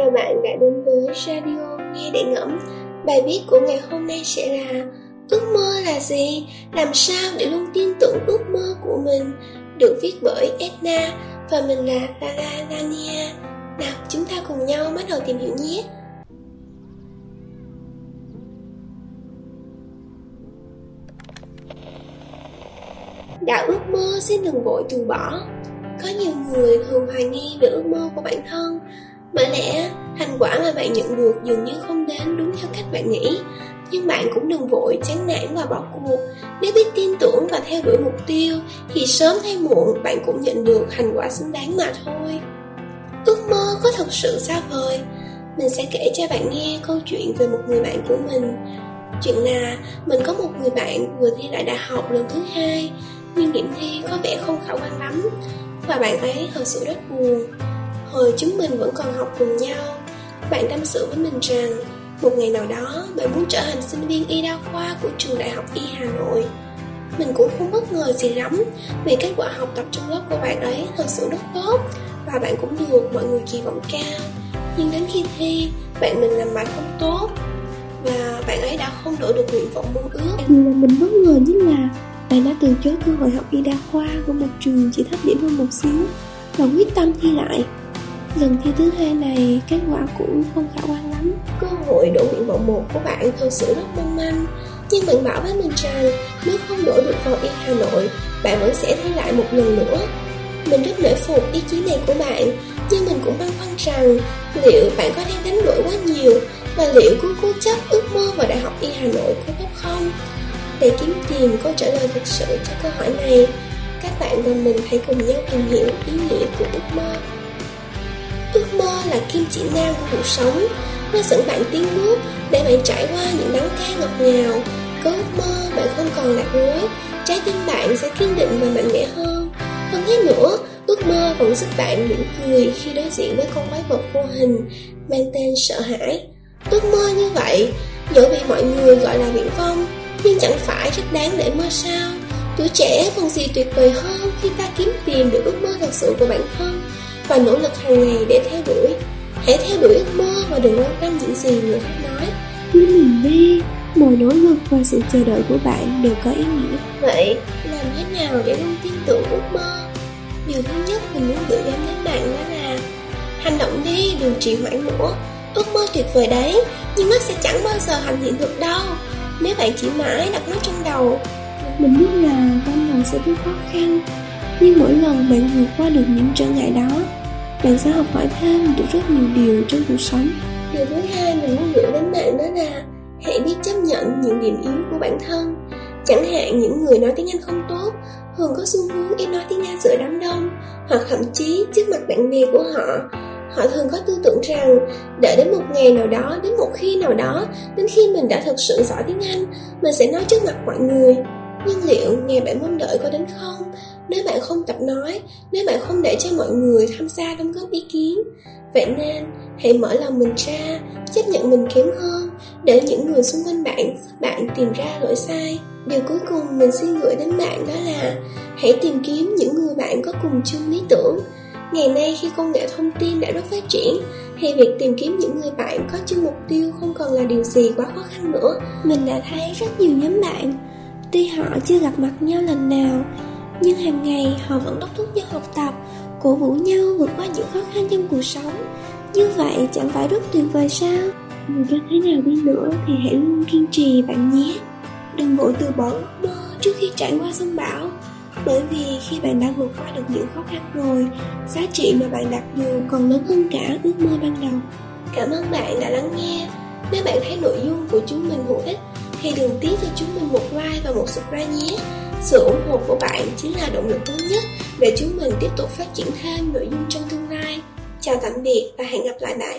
và bạn đã đến với Radio Nghe Để Ngẫm. Bài viết của ngày hôm nay sẽ là, Ước mơ là gì? Làm sao để luôn tin tưởng ước mơ của mình? Được viết bởi Edna và mình là Lala Lania Nào, chúng ta cùng nhau bắt đầu tìm hiểu nhé. Đã ước mơ xin đừng vội từ bỏ. Có nhiều người thường hoài nghi về ước mơ của bản thân bởi lẽ, thành quả mà bạn nhận được dường như không đến đúng theo cách bạn nghĩ. Nhưng bạn cũng đừng vội chán nản và bỏ cuộc. Nếu biết tin tưởng và theo đuổi mục tiêu Thì sớm hay muộn bạn cũng nhận được thành quả xứng đáng mà thôi. Ước mơ có thật sự xa vời. Mình sẽ kể cho bạn nghe câu chuyện về một người bạn của mình. Chuyện là mình có một người bạn vừa thi lại đại học lần thứ hai Nhưng điểm thi có vẻ không khả quan lắm Và bạn ấy thật sự rất buồn. Hồi chúng mình vẫn còn học cùng nhau Bạn tâm sự với mình rằng Một ngày nào đó bạn muốn trở thành sinh viên y đa khoa của trường đại học y Hà Nội. Mình cũng không bất ngờ gì lắm Vì kết quả học tập trong lớp của bạn ấy thật sự rất tốt Và bạn cũng được mọi người kỳ vọng cao. Nhưng đến khi thi, bạn mình làm bài không tốt Và bạn ấy đã không đổi được nguyện vọng mong ước. Điều làm mình bất ngờ nhất là bạn đã từ chối cơ hội học y đa khoa của một trường chỉ thấp điểm hơn một xíu và quyết tâm thi lại. Lần thi thứ hai này, kết quả cũng không khả quan lắm. Cơ hội đổi nguyện vọng một của bạn thật sự rất mong manh. Nhưng bạn bảo với mình rằng, Nếu không đổi được vào Y Hà Nội, Bạn vẫn sẽ thi lại một lần nữa. Mình rất nể phục ý chí này của bạn, Nhưng mình cũng băn khoăn rằng, Liệu bạn có đang đánh đổi quá nhiều Và liệu cứ cố chấp ước mơ vào Đại học Y Hà Nội có tốt không? Để kiếm tìm câu trả lời thực sự cho câu hỏi này, Các bạn và mình hãy cùng nhau tìm hiểu ý nghĩa của ước mơ mơ là kim chỉ nam của cuộc sống. Nó dẫn bạn tiến bước để bạn trải qua những đắng cay ngọt ngào. Có ước mơ bạn không còn lạc lối. Trái tim bạn sẽ kiên định và mạnh mẽ hơn. Hơn thế nữa, ước mơ còn giúp bạn mỉm cười khi đối diện với con quái vật vô hình mang tên sợ hãi. Ước mơ như vậy, dẫu bị mọi người gọi là viễn vông Nhưng chẳng phải rất đáng để mơ sao. Tuổi trẻ còn gì tuyệt vời hơn khi ta kiếm tìm được ước mơ thật sự của bản thân và nỗ lực hàng ngày để theo đuổi. Hãy theo đuổi ước mơ và đừng quan tâm những gì người khác nói. Cứ nhìn đi, mọi nỗ lực và sự chờ đợi của bạn đều có ý nghĩa. Vậy, làm thế nào để luôn tin tưởng ước mơ? Điều thứ nhất mình muốn gửi đến đến bạn đó là Hành động đi, đừng trì hoãn nữa Ước mơ tuyệt vời đấy, nhưng nó sẽ chẳng bao giờ thành hiện thực đâu Nếu bạn chỉ mãi đặt nó trong đầu Mình biết là ban đầu sẽ rất khó khăn Nhưng mỗi lần bạn vượt qua được những trở ngại đó bạn sẽ học hỏi thêm được rất nhiều điều trong cuộc sống. Điều thứ hai mình muốn gửi đến bạn đó là hãy biết chấp nhận những điểm yếu của bản thân. Chẳng hạn những người nói tiếng anh không tốt, thường có xu hướng ít nói tiếng anh giữa đám đông, hoặc thậm chí trước mặt bạn bè của họ. Họ thường có tư tưởng rằng đợi đến một ngày nào đó, đến một khi nào đó, đến khi mình đã thực sự giỏi tiếng anh, mình sẽ nói trước mặt mọi người nhưng liệu ngày bạn mong đợi có đến không? Nếu bạn không tập nói, nếu bạn không để cho mọi người tham gia đóng góp ý kiến, vậy nên hãy mở lòng mình ra, chấp nhận mình kém hơn, để những người xung quanh bạn giúp bạn tìm ra lỗi sai. Điều cuối cùng mình xin gửi đến bạn đó là hãy tìm kiếm những người bạn có cùng chung lý tưởng. Ngày nay khi công nghệ thông tin đã rất phát triển, thì việc tìm kiếm những người bạn có chung mục tiêu không còn là điều gì quá khó khăn nữa. Mình đã thấy rất nhiều nhóm bạn tuy họ chưa gặp mặt nhau lần nào nhưng hàng ngày họ vẫn đốc thúc nhau học tập cổ vũ nhau vượt qua những khó khăn trong cuộc sống. Như vậy chẳng phải rất tuyệt vời sao? Dù cho thế nào đi nữa thì hãy luôn kiên trì bạn nhé. Đừng vội từ bỏ ước mơ trước khi trải qua sông bão bởi vì khi bạn đã vượt qua được những khó khăn rồi giá trị mà bạn đạt được còn lớn hơn cả ước mơ ban đầu. Cảm ơn bạn đã lắng nghe. Nếu bạn thấy nội dung của chúng mình hữu ích thì đừng tiếc cho chúng mình một like và một subscribe nhé sự ủng hộ của bạn chính là động lực lớn nhất để chúng mình tiếp tục phát triển thêm nội dung trong tương lai. Chào tạm biệt và hẹn gặp lại bạn.